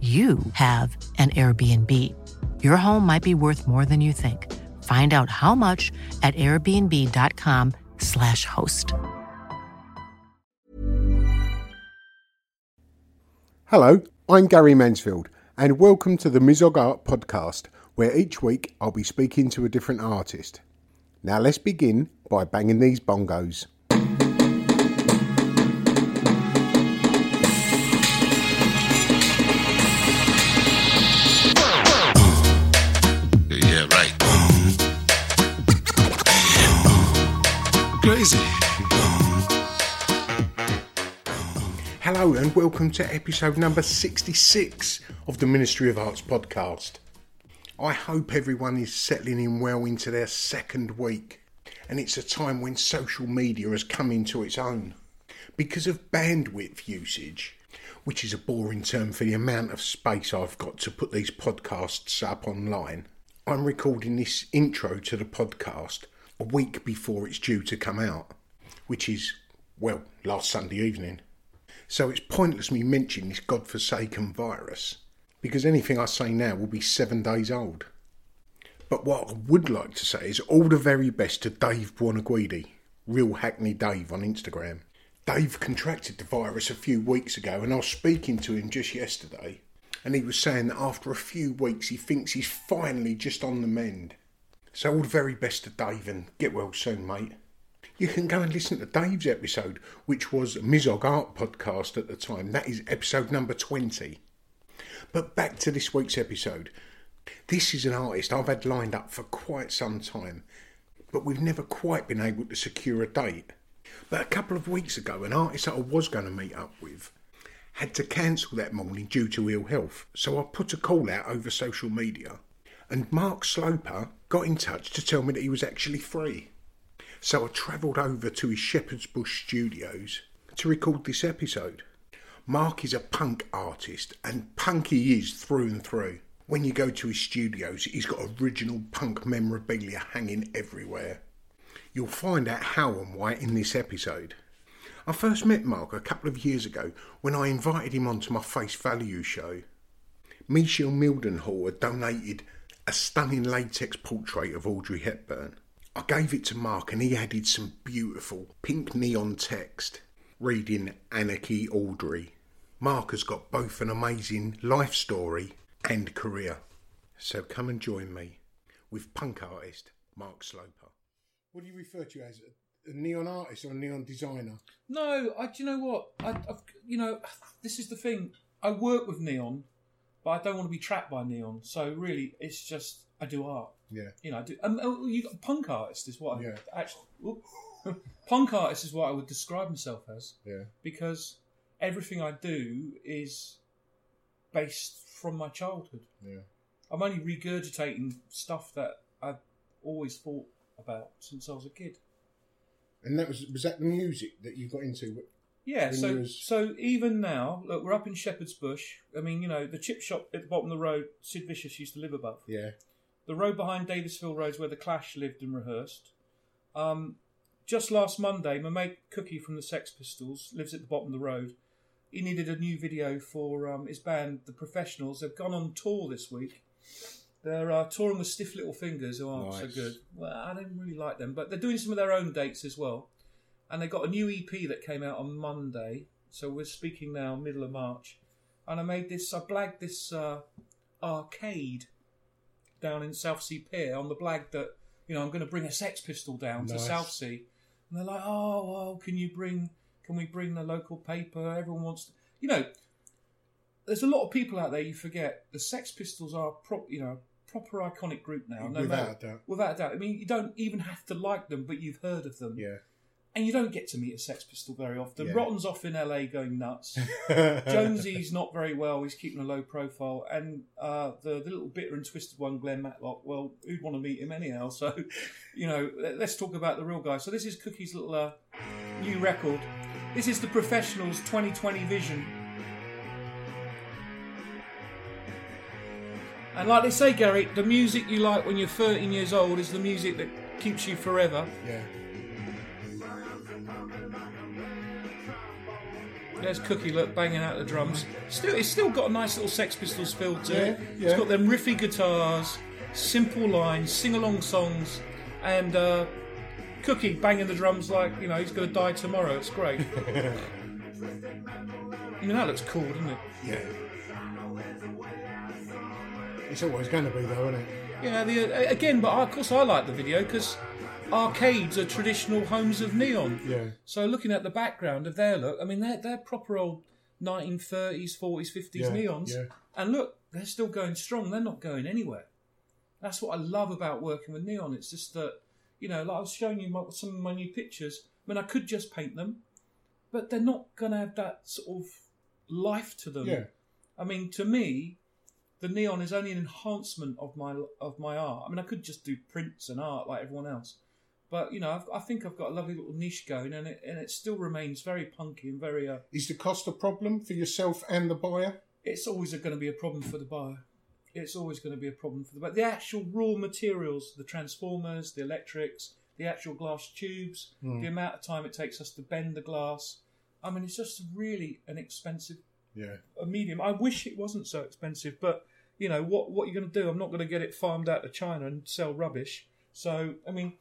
you have an Airbnb. Your home might be worth more than you think. Find out how much at airbnb.com/slash host. Hello, I'm Gary Mansfield, and welcome to the Mizog Art Podcast, where each week I'll be speaking to a different artist. Now let's begin by banging these bongos. Hello, and welcome to episode number 66 of the Ministry of Arts podcast. I hope everyone is settling in well into their second week, and it's a time when social media has come into its own. Because of bandwidth usage, which is a boring term for the amount of space I've got to put these podcasts up online, I'm recording this intro to the podcast a week before it's due to come out, which is, well, last Sunday evening. So it's pointless me mentioning this godforsaken virus, because anything I say now will be seven days old. But what I would like to say is all the very best to Dave Buonaguidi, real Hackney Dave on Instagram. Dave contracted the virus a few weeks ago, and I was speaking to him just yesterday, and he was saying that after a few weeks he thinks he's finally just on the mend. So all the very best to Dave, and get well soon, mate. You can go and listen to Dave's episode, which was Mizog Art Podcast at the time. That is episode number 20. But back to this week's episode. This is an artist I've had lined up for quite some time, but we've never quite been able to secure a date. But a couple of weeks ago, an artist that I was going to meet up with had to cancel that morning due to ill health, so I put a call out over social media, and Mark Sloper got in touch to tell me that he was actually free. So I travelled over to his Shepherd's Bush studios to record this episode. Mark is a punk artist, and punk he is through and through. When you go to his studios, he's got original punk memorabilia hanging everywhere. You'll find out how and why in this episode. I first met Mark a couple of years ago when I invited him onto my Face Value show. Michelle Mildenhall had donated a stunning latex portrait of Audrey Hepburn. I gave it to Mark and he added some beautiful pink neon text reading Anarchy Audrey. Mark has got both an amazing life story and career. So come and join me with punk artist Mark Sloper. What do you refer to as a neon artist or a neon designer? No, I. Do you know what? I, I've. You know, this is the thing. I work with neon, but I don't want to be trapped by neon. So really, it's just I do art. Yeah. You know, I do. Um, oh, you got punk artist is what I Yeah. actually. punk artist is what I would describe myself as Yeah. because everything I do is based from my childhood. Yeah. I'm only regurgitating stuff that I've always thought about since I was a kid. And that was was that the music that you got into? Yeah, so was- so even now, look, we're up in Shepherd's Bush. I mean, you know, the chip shop at the bottom of the road, Sid Vicious used to live above. Yeah. The road behind Davisville Road's where the Clash lived and rehearsed. Um, just last Monday, my mate Cookie from the Sex Pistols lives at the bottom of the road. He needed a new video for um, his band, The Professionals. They've gone on tour this week. They're uh, touring with Stiff Little Fingers, who aren't so good. Well, I don't really like them, but they're doing some of their own dates as well. And they got a new EP that came out on Monday. So we're speaking now, middle of March. And I made this, I blagged this uh, arcade down in Southsea Pier on the blag that, you know, I'm going to bring a Sex Pistol down to Nice. Southsea. And they're like, oh, well, can you bring, can we bring the local paper? Everyone wants to, you know, there's a lot of people out there you forget. The Sex Pistols are, pro- you know, proper iconic group now. No Without matter, a doubt. Without a doubt. I mean, you don't even have to like them, but you've heard of them. Yeah. And you don't get to meet a Sex Pistol very often. Yeah. Rotten's off in LA going nuts. Jonesy's not very well. He's keeping a low profile. And uh, the, the little bitter and twisted one, Glenn Matlock, well, who'd want to meet him anyhow? So, you know, let- let's talk about the real guy. So, this is Cookie's little uh, new record. This is the Professionals 2020 Vision. And like they say, Gary, the music you like when you're 13 years old is the music that keeps you forever. yeah. There's Cookie, look, banging out the drums. Still, it's still got a nice little Sex Pistols feel to it. Yeah, yeah. It's got them riffy guitars, simple lines, sing-along songs, and uh, Cookie banging the drums like you know he's going to die tomorrow. It's great. I mean, that looks cool, doesn't it? Yeah. It's always going to be though, isn't it? Yeah, the, uh, again, but of course I like the video because arcades are traditional homes of neon. Yeah. So looking at the background of their look, I mean, they're, they're proper old 1930s, 40s, 50s Yeah, neons. yeah. And look, they're still going strong. They're not going anywhere. That's what I love about working with neon. It's just that, you know, like I was showing you my, some of my new pictures. I mean, I could just paint them, but they're not going to have that sort of life to them. Yeah. I mean, to me, the neon is only an enhancement of my of my art. I mean, I could just do prints and art like everyone else, but you know, I've, I think I've got a lovely little niche going, and it and it still remains very punky and very. Uh, Is the cost a problem for yourself and the buyer? it's always going to be a problem for the buyer. It's always going to be a problem for the buyer. The actual raw materials, the transformers, the electrics, the actual glass tubes, the amount of time it takes us to bend the glass. I mean, it's just really an expensive Yeah. a medium. I wish it wasn't so expensive, but you know what? What you're going to do? I'm not going to get it farmed out to China and sell rubbish. So I mean,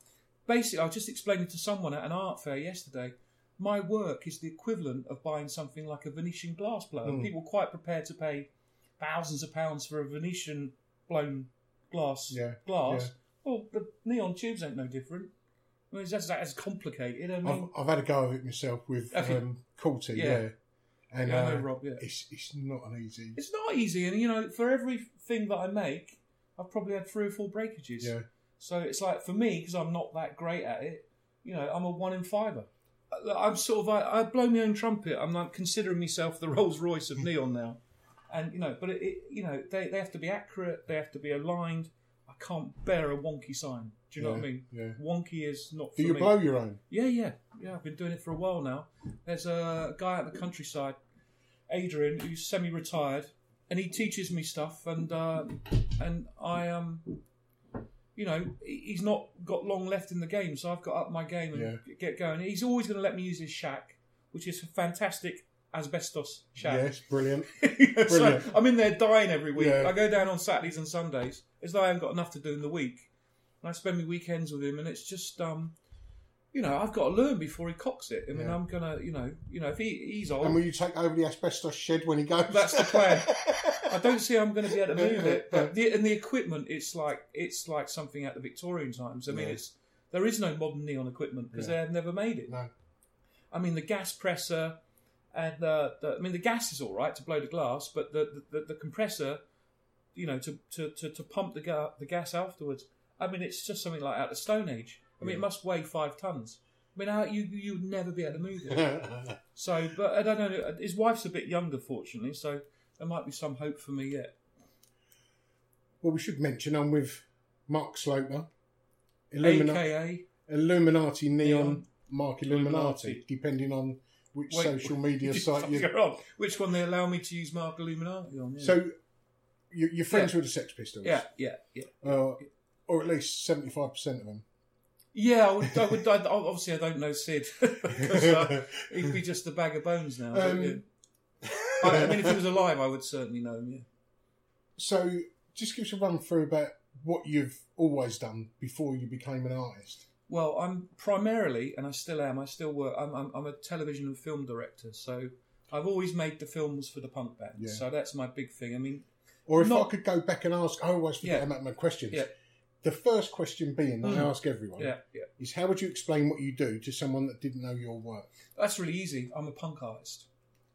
basically, I was just explaining to someone at an art fair yesterday. My work is the equivalent of buying something like a Venetian glass blower. People are quite prepared to pay thousands of pounds for a Venetian blown glass Yeah, glass. yeah. Well, the neon tubes ain't no different. I mean, it's just as complicated. I I've, mean, I've had a go of it myself with um, Yeah. yeah. And Yeah, know uh, Rob, yeah. it's it's not an easy. It's not easy, and you know, for everything that I make, I've probably had three or four breakages. Yeah. So it's like for me, because I'm not that great at it, you know, I'm a one in fiver. I- I'm sort of I, I blow my own trumpet. I'm like considering myself the Rolls Royce of neon now, and you know, but it, it you know they they have to be accurate. They have to be aligned. I can't bear a wonky sign. Do you know what I mean? yeah. Wonky is not. Do you me. blow your own? Yeah, yeah, yeah. I've been doing it for a while now. There's a guy out in the countryside, Adrian, who's semi-retired, and he teaches me stuff, and uh, and I um, you know, he's not got long left in the game, so I've got up my game and Yeah. get going. He's always going to let me use his shack, which is a fantastic asbestos shack. Yes, brilliant. so Brilliant. I'm in there dying every week. Yeah. I go down on Saturdays and Sundays as though I haven't got enough to do in the week. And I spend my weekends with him, and it's just, um, you know, I've got to learn before he cocks it. I mean, Yeah. I'm gonna, you know, you know, if he, he's old, And will you take over the asbestos shed when he goes? that's the plan. I don't see how I'm going to be able to move it, but the, and the equipment, it's like it's like something out the Victorian times. I mean, Yeah. it's there is no modern neon equipment because Yeah. they have never made it. no. I mean, the gas presser and uh, the, I mean, the gas is all right to blow the glass, but the the, the, the compressor, you know, to, to, to, to pump the ga- the gas afterwards. I mean, it's just something like out of Stone Age. I mean, it must weigh five tons. I mean, how, you you would never be able to move it. so, but I don't know. His wife's a bit younger, fortunately, so there might be some hope for me yet. well, we should mention I'm with Mark Sloper, Illumina- AKA, Illuminati Neon, Neon. Mark Illuminati, Illuminati. depending on which Wait, social media site you. You're on. Which one they allow me to use Mark Illuminati on? Yeah. So you, you're friends Yeah. with the Sex Pistols, yeah, yeah, yeah. uh, or at least seventy five percent of them. Yeah, I would. I would I, obviously, I don't know Sid because uh, he'd be just a bag of bones now. Um, yeah. I, I mean, if he was alive, I would certainly know him. Yeah. So just give us a run through about what you've always done before you became an artist. Well, I'm primarily, and I still am. I still work. I'm, I'm, I'm a television and film director, so I've always made the films for the punk bands. Yeah. So that's my big thing. I mean, Or if Not- I could go back and ask, I always forget Yeah. about my questions. Yeah. The first question being that I Mm. ask everyone yeah, yeah. is how would you explain what you do to someone that didn't know your work? That's really easy. I'm a punk artist.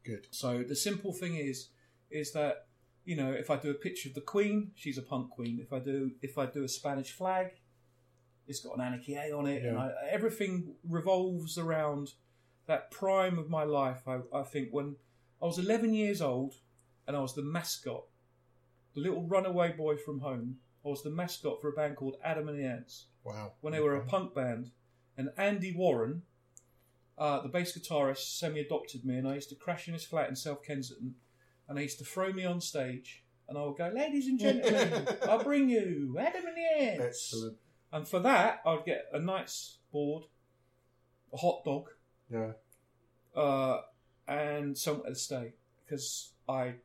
Good. So the simple thing is, is that you know, if I do a picture of the Queen, she's a punk queen. If I do, if I do a Spanish flag, it's got an Anarchy A on it, and Yeah. I, everything revolves around that prime of my life. I, I think when I was 11 years old, and I was the mascot, the little runaway boy from home. I was the mascot for a band called Adam and the Ants Wow. when they were a punk band, and Andy Warren, uh, the bass guitarist, semi-adopted me, and I used to crash in his flat in South Kensington, and they used to throw me on stage, and I would go, "Ladies and gentlemen, I bring you Adam and the Ants," Excellent. and for that I'd get a nice board, a hot dog, Yeah. uh, and somewhere to stay because I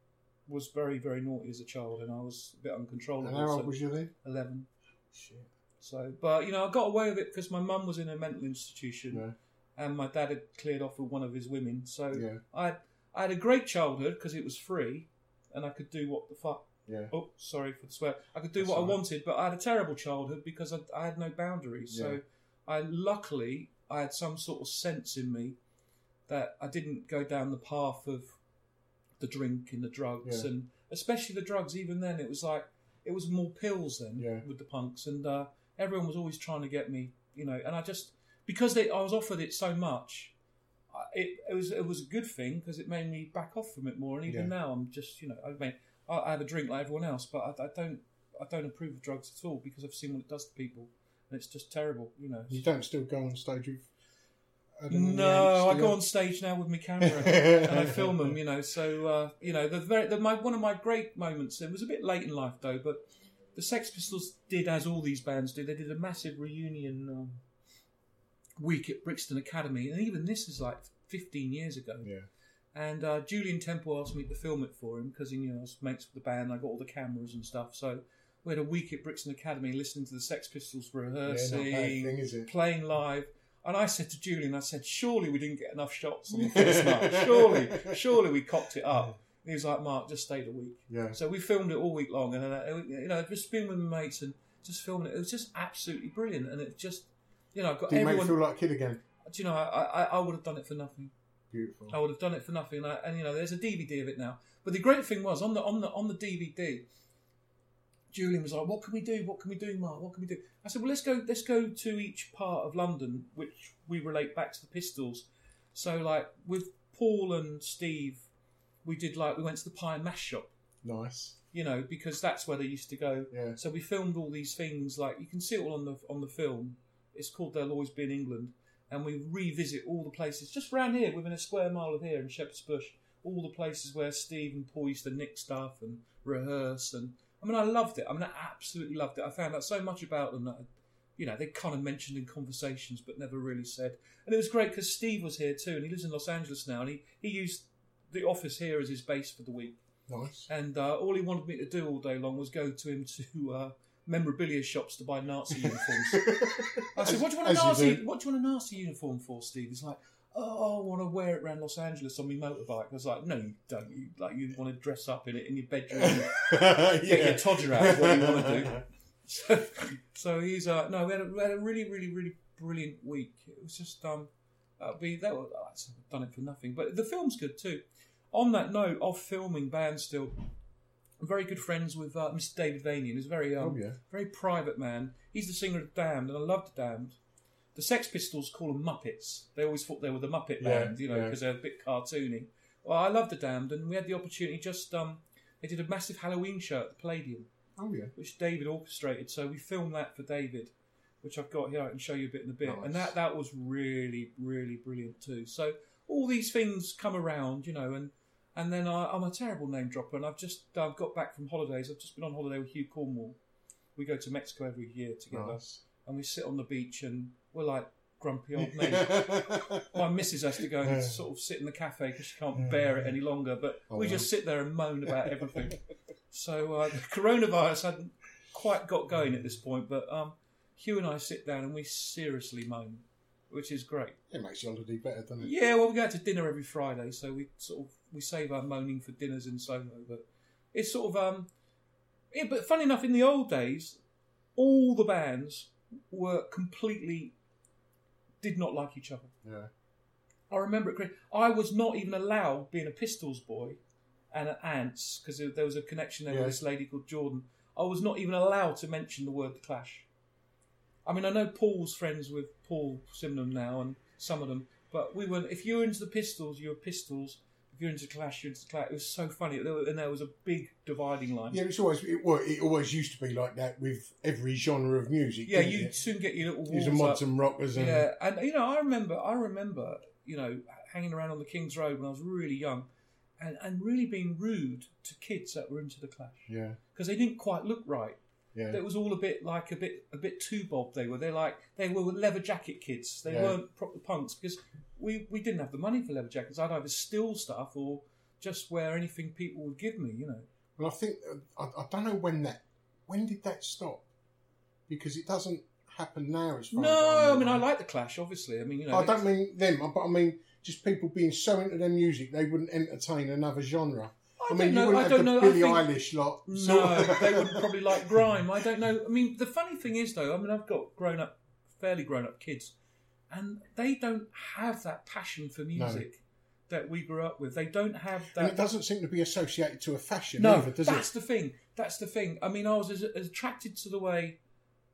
was very, very naughty as a child, and I was a bit uncontrollable. And how so- old was you then? Eleven. Shit. So, but you know, I got away with it because my mum was in a mental institution, Yeah. and my dad had cleared off with one of his women. So Yeah. I, I had a great childhood because it was free, and I could do what the fuck. Yeah. Oh, sorry for the swear. I could do That's what I wanted, but I had a terrible childhood because I, I had no boundaries. Yeah. So, I luckily I had some sort of sense in me that I didn't go down the path of the drink and the drugs, Yeah. and especially the drugs. Even then, it was like it was more pills then Yeah. with the punks, and uh, everyone was always trying to get me, you know. And I just because they, I was offered it so much, it, it was it was a good thing because it made me back off from it more. And even Yeah. now, I'm just you know, I mean, I, I have a drink like everyone else, but I, I don't I don't approve of drugs at all because I've seen what it does to people, and it's just terrible, you know. You don't still go on stage with. No, I go on stage now with my camera and I film them. You know, so uh, you know the very the, my one of my great moments. It was a bit late in life though, but the Sex Pistols did as all these bands do. They did a massive reunion um, week at Brixton Academy, and even this is like 15 years ago. Yeah. And uh, Julien Temple asked me to film it for him because he knew I was mates with the band. I got all the cameras and stuff. So we had a week at Brixton Academy listening to the Sex Pistols rehearsing, bad thing, playing live. And I said to Julien, I said, surely we didn't get enough shots on the first night. Surely, surely we cocked it up. And he was like, Mark, just stay the week. Yeah. So we filmed it all week long, and uh, you know, just being with my mates and just filming it. It was just absolutely brilliant, and it just, you know, I got Did make everyone. you feel like a kid again? do you know, I, I, I would have done it for nothing. Beautiful. I would have done it for nothing. And, I, and you know, there's a DVD of it now. But the great thing was on the on the on the DVD, Julien was like, "What can we do? What can we do, Mark? What can we do?" I said, "Well, let's go. Let's go to each part of London, which we relate back to the Pistols. So, like with Paul and Steve, we did like we went to the pie and mash shop." Nice. you know, because that's where they used to go. Yeah. So we filmed all these things, like you can see it all on the on the film. It's called There'll Always Be an England, and we revisit all the places just around here, within a square mile of here in Shepherd's Bush, all the places where Steve and Paul used to nick stuff and rehearse. And I mean, I loved it. I mean, I absolutely loved it. I found out so much about them that. You know, they kind of mentioned in conversations, but never really said. And it was great because Steve was here too, and he lives in Los Angeles now, and he, he used the office here as his base for the week. Nice. And uh, all he wanted me to do all day long was go to him to uh, memorabilia shops to buy Nazi uniforms. I said, "What do you want a Nazi? What do you want a Nazi uniform for, Steve?" He's like, "Oh, I want to wear it around Los Angeles on my motorbike." I was like, "No, you don't. You like you want to dress up in it in your bedroom, and get your todger out. Is what you want to do." So, so he's uh no, we had, a, we had a really, really, really brilliant week. It was just um, that'd be that. Was, I've done it for nothing, but the film's good too. On that note of filming bands, still I'm very good friends with uh, Mr. David Vanian. He's a very um, Oh, yeah. very private man. He's the singer of Damned, and I love the Damned. The Sex Pistols call them Muppets. They always thought they were the Muppet Yeah, Band, you know, yeah. because they're a bit cartoony. Well, I love the Damned, and we had the opportunity just um, they did a massive Halloween show at the Palladium Oh yeah. which David orchestrated. So we filmed that for David, which I've got here. I can show you a bit in a bit. Nice. And that that was really really brilliant too. So all these things come around, you know, and and then I, I'm a terrible name dropper, and I've just I've got back from holidays. I've just been on holiday with Hugh Cornwell. We go to Mexico every year together, Nice. and we sit on the beach, and we're like grumpy old men. My missus has to go and sort of sit in the cafe because she can't bear it any longer. But Oh, we wow. just sit there and moan about everything. so uh, the coronavirus hadn't quite got going at this point, but um, Hugh and I sit down and we seriously moan, which is great. It makes your holiday better, doesn't it? Yeah, well, we go out to dinner every Friday, so we sort of we save our moaning for dinners in Soho. But it's sort of um, yeah. But funny enough, in the old days, all the bands were completely did not like each other. Yeah. I remember it. I was not even allowed, being a Pistols boy and an Ants, because there was a connection there Yeah. with this lady called Jordan. I was not even allowed to mention the word The Clash. I mean, I know Paul's friends with Paul Simonon now, and some of them, but we were. If you were into the Pistols, you were Pistols. If you're into Clash, you're into Clash. It was so funny, There were- and there was a big dividing line. Yeah, it's always it, well, it always used to be like that with every genre of music. Yeah, you soon get your little Use walls the up. mods and rockers and Yeah, and you know, I remember, I remember, you know, hanging around on the King's Road when I was really young, and and really being rude to kids that were into the Clash yeah, because they didn't quite look right. Yeah. It was all a bit like a bit a bit too bob. They were. They're like they were leather jacket kids. They Yeah. weren't proper punks because we we didn't have the money for leather jackets. I'd either steal stuff or just wear anything people would give me. You know. Well, I think I, I don't know when that when did that stop because it doesn't happen now. As far as No, I I'm mean I like the Clash. Obviously, I mean you know. I don't mean them, but I mean just people being so into their music they wouldn't entertain another genre. I mean, don't know, I don't know, I Billie think- Eilish lot. No, they would probably like grime. I don't know. I mean, the funny thing is, though, I mean, I've got grown up, fairly grown up kids, and they don't have that passion for music that we grew up with. They don't have and that. it doesn't seem to be associated to a fashion no, either, does that's it? the thing. That's the thing. I mean, I was as, as attracted to the way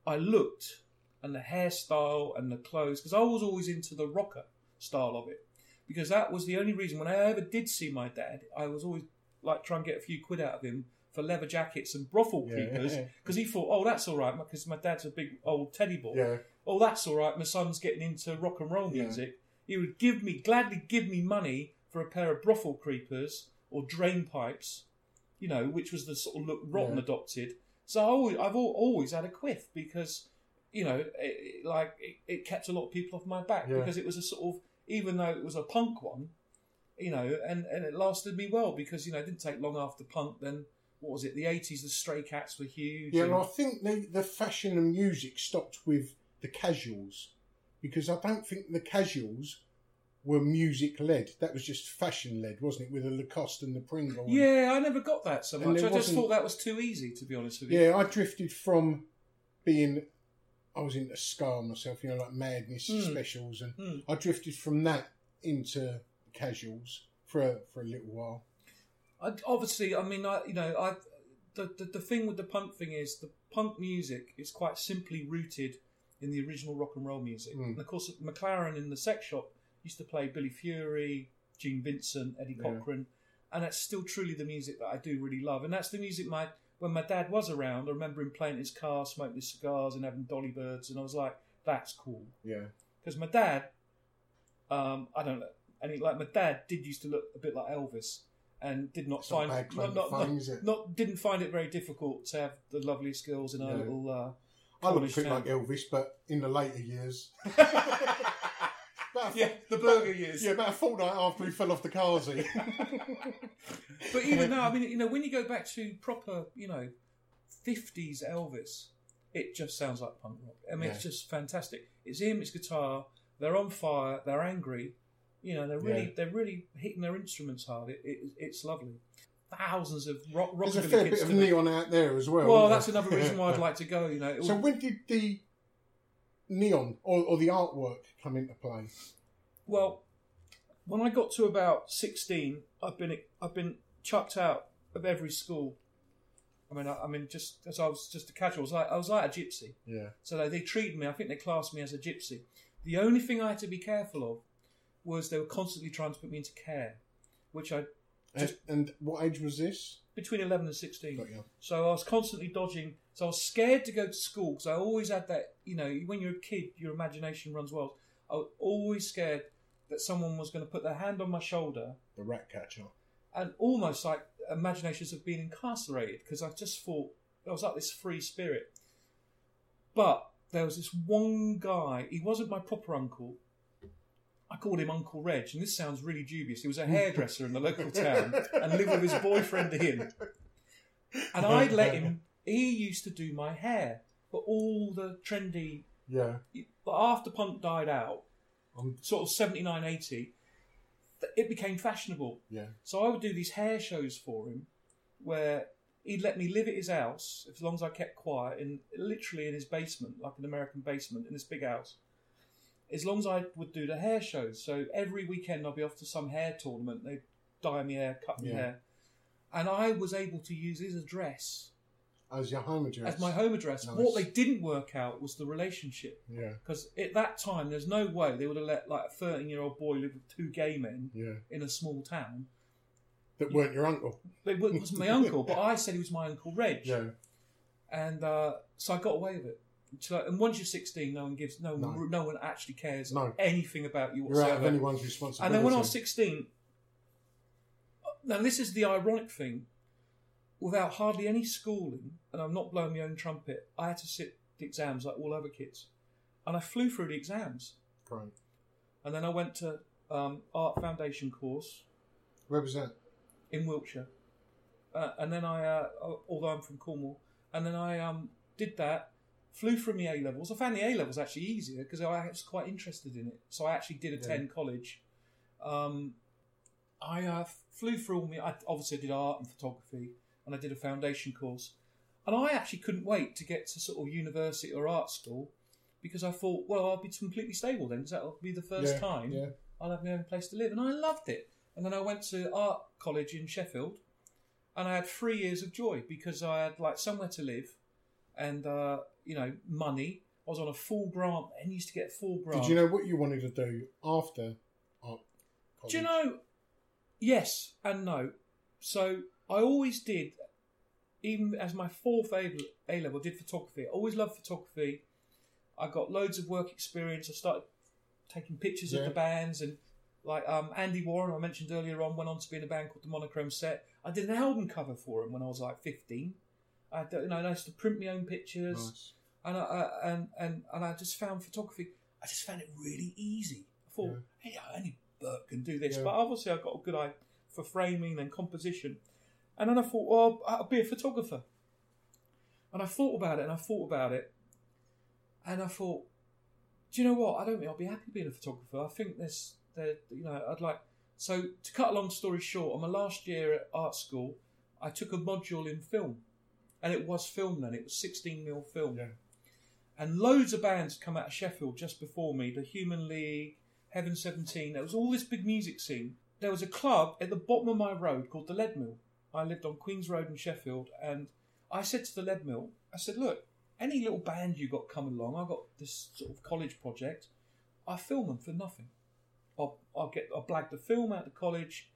I looked and the hairstyle and the clothes because I was always into the rocker style of it because that was the only reason when I ever did see my dad, I was always like try and get a few quid out of him for leather jackets and brothel Yeah. keepers because he thought, oh, that's all right because my dad's a big old teddy boy. Yeah, Oh, that's all right. My son's getting into rock and roll music. He would give me gladly give me money for a pair of brothel creepers or drain pipes, you know, which was the sort of look Rotten adopted. So I always, I've always had a quiff because, you know, it- like it, it kept a lot of people off my back Yeah. because it was a sort of even though it was a punk one, you know, and, and it lasted me well because you know it didn't take long after punk. Then what was it? The eighties, the Stray Cats were huge. yeah. and- And I think the the fashion and music stopped with the casuals because I don't think the casuals were music led. That was just fashion led, wasn't it? With the Lacoste and the Pringle. and- Yeah, I never got that so much. I just thought that was too easy, to be honest with you. Yeah, I drifted from being, I was into ska myself, you know, like Madness Mm. specials, and Mm. I drifted from that into casuals for a, for a little while. I, obviously, I mean, I you know, I the, the the thing with the punk thing is the punk music is quite simply rooted in the original rock and roll music. Mm. And of course, McLaren in the Sex Shop used to play Billy Fury, Gene Vincent, Eddie Yeah. Cochran, and that's still truly the music that I do really love. And that's the music my when my dad was around. I remember him playing in his car, smoking his cigars, and having dolly birds, and I was like, that's cool. Yeah, because my dad, um, I don't know, and like my dad did used to look a bit like Elvis, and did not It's find a bad claim not, to not, it? not- didn't find it very difficult to have the lovely skills in our Yeah. little. Uh, I look a bit like Elvis, but in the later years. Yeah, the burger years. Yeah, about a fortnight after he fell off the carsey. but even now, I mean, you know, when you go back to proper, you know, fifties Elvis, it just sounds like punk rock. I mean, it's just fantastic. It's him, it's guitar. They're on fire. They're angry. You know, they're really Yeah. they're really hitting their instruments hard. It, it, it's lovely. Thousands of rock rock There's a fair bit of neon out there as well. Well, that's there? another reason why I'd like to go. You know, So when did the neon or, or the artwork come into play? Well, when I got to about sixteen, I've been I've been chucked out of every school. I mean, I, I mean, just as I was just a casual, I was like, I was like a gypsy. Yeah. So they, they treated me. I think they classed me as a gypsy. The only thing I had to be careful of was they were constantly trying to put me into care, which I And, and what age was this? between eleven and sixteen. Got you. So I was constantly dodging. So I was scared to go to school because I always had that. You know, when you're a kid, your imagination runs wild. I was always scared that someone was going to put their hand on my shoulder The rat catcher. and almost like imaginations of being incarcerated because I just thought I was like this free spirit. But there was this one guy, he wasn't my proper uncle. I called him Uncle Reg, and this sounds really dubious. He was a hairdresser in the local town and lived with his boyfriend Ian. And I'd let him, he used to do my hair, but all the trendy, Yeah. but after punk died out, Um, sort of 79, 80, th- it became fashionable. yeah. So I would do these hair shows for him, where he'd let me live at his house as long as I kept quiet, in literally in his basement, like an American basement in this big house. As long as I would do the hair shows, so every weekend I'd be off to some hair tournament. They'd dye me hair, cut me Yeah. hair, and I was able to use his address As your home address. as my home address. Nice. What they didn't work out was the relationship, Yeah. because at that time there's no way they would have let like a 13 year old boy live with two gay men Yeah. in a small town. That weren't your uncle. It wa- wasn't my uncle, but I said he was my uncle Reg, Yeah. and uh, so I got away with it. So, and once you're 16, no one gives no No. one, no one actually cares No. anything about you You're out of anyone's responsibility. and then when I was 16, now this is the ironic thing. Without hardly any schooling, and I'm not blowing my own trumpet, I had to sit the exams like all other kids, and I flew through the exams. Great. And then I went to um, art foundation course Where was that? in Wiltshire, uh, and then I, uh, although I'm from Cornwall, and then I um, did that. Flew through the A levels. I found the A levels actually easier because I was quite interested in it. So I actually did attend college. Um, I uh, flew through all my. I obviously did art and photography, and I did a foundation course. And I actually couldn't wait to get to sort of university or art school because I thought, well, I'll be completely stable then because that'll be the first Yeah, time yeah. I'll have my own place to live. And I loved it. And then I went to art college in Sheffield, and I had three years of joy because I had like somewhere to live, and uh, you know money. I was on a full grant and used to get full grant. Did you know what you wanted to do after art college? Do you know? Yes and no. So I always did, even as my fourth A A level, did photography. I always loved photography. I got loads of work experience. I started taking pictures Yeah. of the bands and like um, Andy Warren, I mentioned earlier on, went on to be in a band called the Monochrome Set. I did an album cover for him when I was like fifteen. I, had to- you know, I used to print my own pictures Nice. and I, I and and and I just found photography. I just found it really easy. I thought, hey, only Bert can do this, Yeah. but obviously I've got a good eye for framing and composition. And then I thought, well, I'll be a photographer. And I thought about it, and I thought about it, and I thought, do you know what? I don't think I'll be happy being a photographer. I think there's, there, you know, I'd like. So to cut a long story short, on my last year at art school, I took a module in film, and it was film then. It was 16 mil film Yeah. and loads of bands come out of Sheffield just before me. The Human League, Heaven Seventeen. There was all this big music scene. There was a club at the bottom of my road called the Leadmill. I lived on Queens Road in Sheffield, and I said to the Leadmill, I said, "Look, any little band you got coming along, I've got this sort of college project. I film them for nothing. I'll, I'll get, I'll blag the film out of college.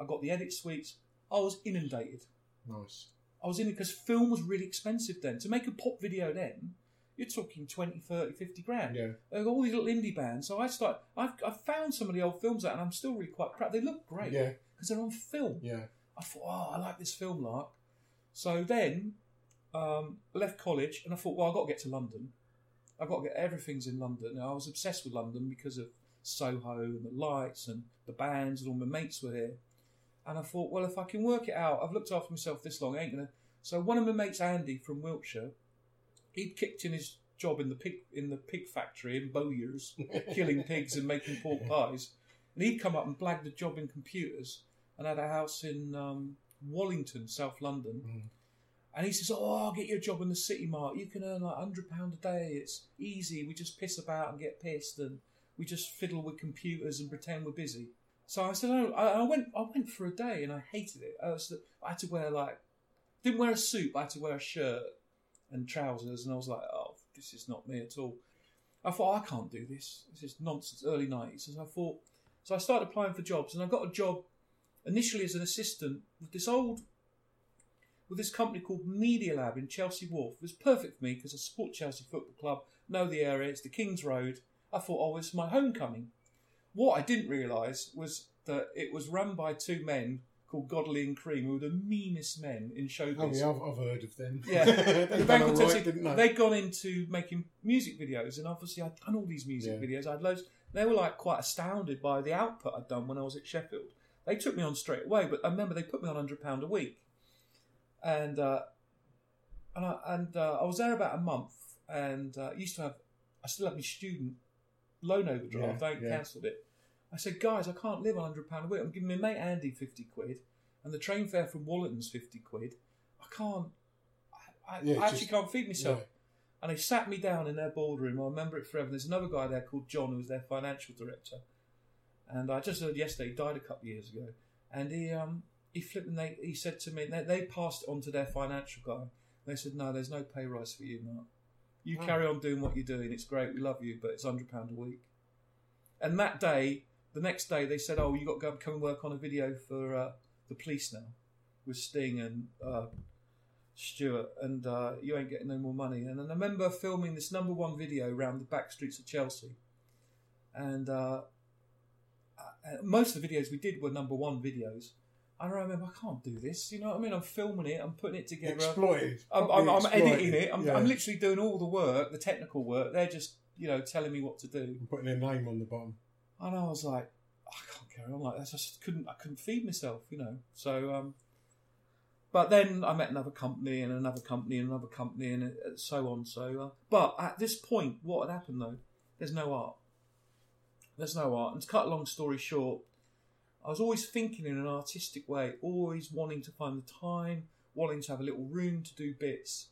I got the edit suites. I was inundated. Nice. I was in it because film was really expensive then. To make a pop video then, you're talking 20, 30, 50 grand. Yeah. Were all these little indie bands. So I start. I've, I've found some of the old films out, and I'm still really quite proud. They look great. Yeah. Because they're on film. Yeah. I thought, oh, I like this film, Lark. So then, um, I left college, and I thought, well, I've got to get to London. I've got to get everything's in London. Now, I was obsessed with London because of Soho and the lights and the bands, and all my mates were here. And I thought, well, if I can work it out, I've looked after myself this long, I ain't gonna. So one of my mates, Andy from Wiltshire, he'd kicked in his job in the pig in the pig factory in Bowyers, killing pigs and making pork pies. And he'd come up and blagged a job in computers and had a house in um, Wallington, South London. And he says, "Oh, I'll get you a job in the City Mart. You can earn like hundred pound a day. It's easy. We just piss about and get pissed, and we just fiddle with computers and pretend we're busy." So I said, "Oh, I, I went. I went for a day, and I hated it. I, was, I had to wear like, didn't wear a suit. But I had to wear a shirt and trousers, and I was like, oh, this is not me at all. I thought I can't do this. This is nonsense. Early nineties, and I thought. So I started applying for jobs, and I got a job initially as an assistant with this old with this company called Media Lab in Chelsea Wharf. It was perfect for me because I support Chelsea Football Club, know the area, it's the King's Road. I thought, oh, it's my homecoming. What I didn't realise was that it was run by two men called Godley and Creme, who were the meanest men in showbiz. Oh yeah, I've, I've heard of them. Yeah, They've the done band all called right, Toxic, didn't they? they'd gone into making music videos, and obviously I'd done all these music Yeah. videos. I had loads. They were like quite astounded by the output I'd done when I was at Sheffield. They took me on straight away, but I remember they put me on hundred pound a week, and uh, and I, and uh, I was there about a month, and uh, used to have. I still have my student loan overdraft. Yeah, I ain't yeah. cancelled it. I said, guys, I can't live on hundred pound a week. I'm giving my mate Andy fifty quid, and the train fare from Wallington's fifty quid. I can't. I, I, Yeah, I actually just- can't feed myself. yeah. And they sat me down in their boardroom. I remember it forever. There's another guy there called John, who was their financial director. And I just heard yesterday he died a couple of years ago. And he um he flipped and they he said to me they, they passed it on to their financial guy. They said no, there's no pay rise for you, Mark. You Oh. carry on doing what you're doing. It's great. We love you, but it's hundred pound a week. And that day, the next day, they said, "Oh, you got to go come and work on a video for uh, the police now with Sting and uh, Stewart, and uh, you ain't getting no more money." And then I remember filming this number one video around the back streets of Chelsea, and uh, uh, most of the videos we did were number one videos. And I remember, I can't do this. You know what I mean? I'm filming it. I'm putting it together. Exploited. I'm, I'm, I'm exploited. editing it. I'm, Yeah. I'm literally doing all the work, the technical work. They're just, you know, telling me what to do. And putting their name on the bottom. And I was like, I can't carry on like this. I just couldn't. I couldn't feed myself, you know. So, um, but then I met another company and another company and another company and uh, so on. So, uh, but at this point, what had happened though? There's no art. There's no art. And to cut a long story short, I was always thinking in an artistic way, always wanting to find the time, wanting to have a little room to do bits.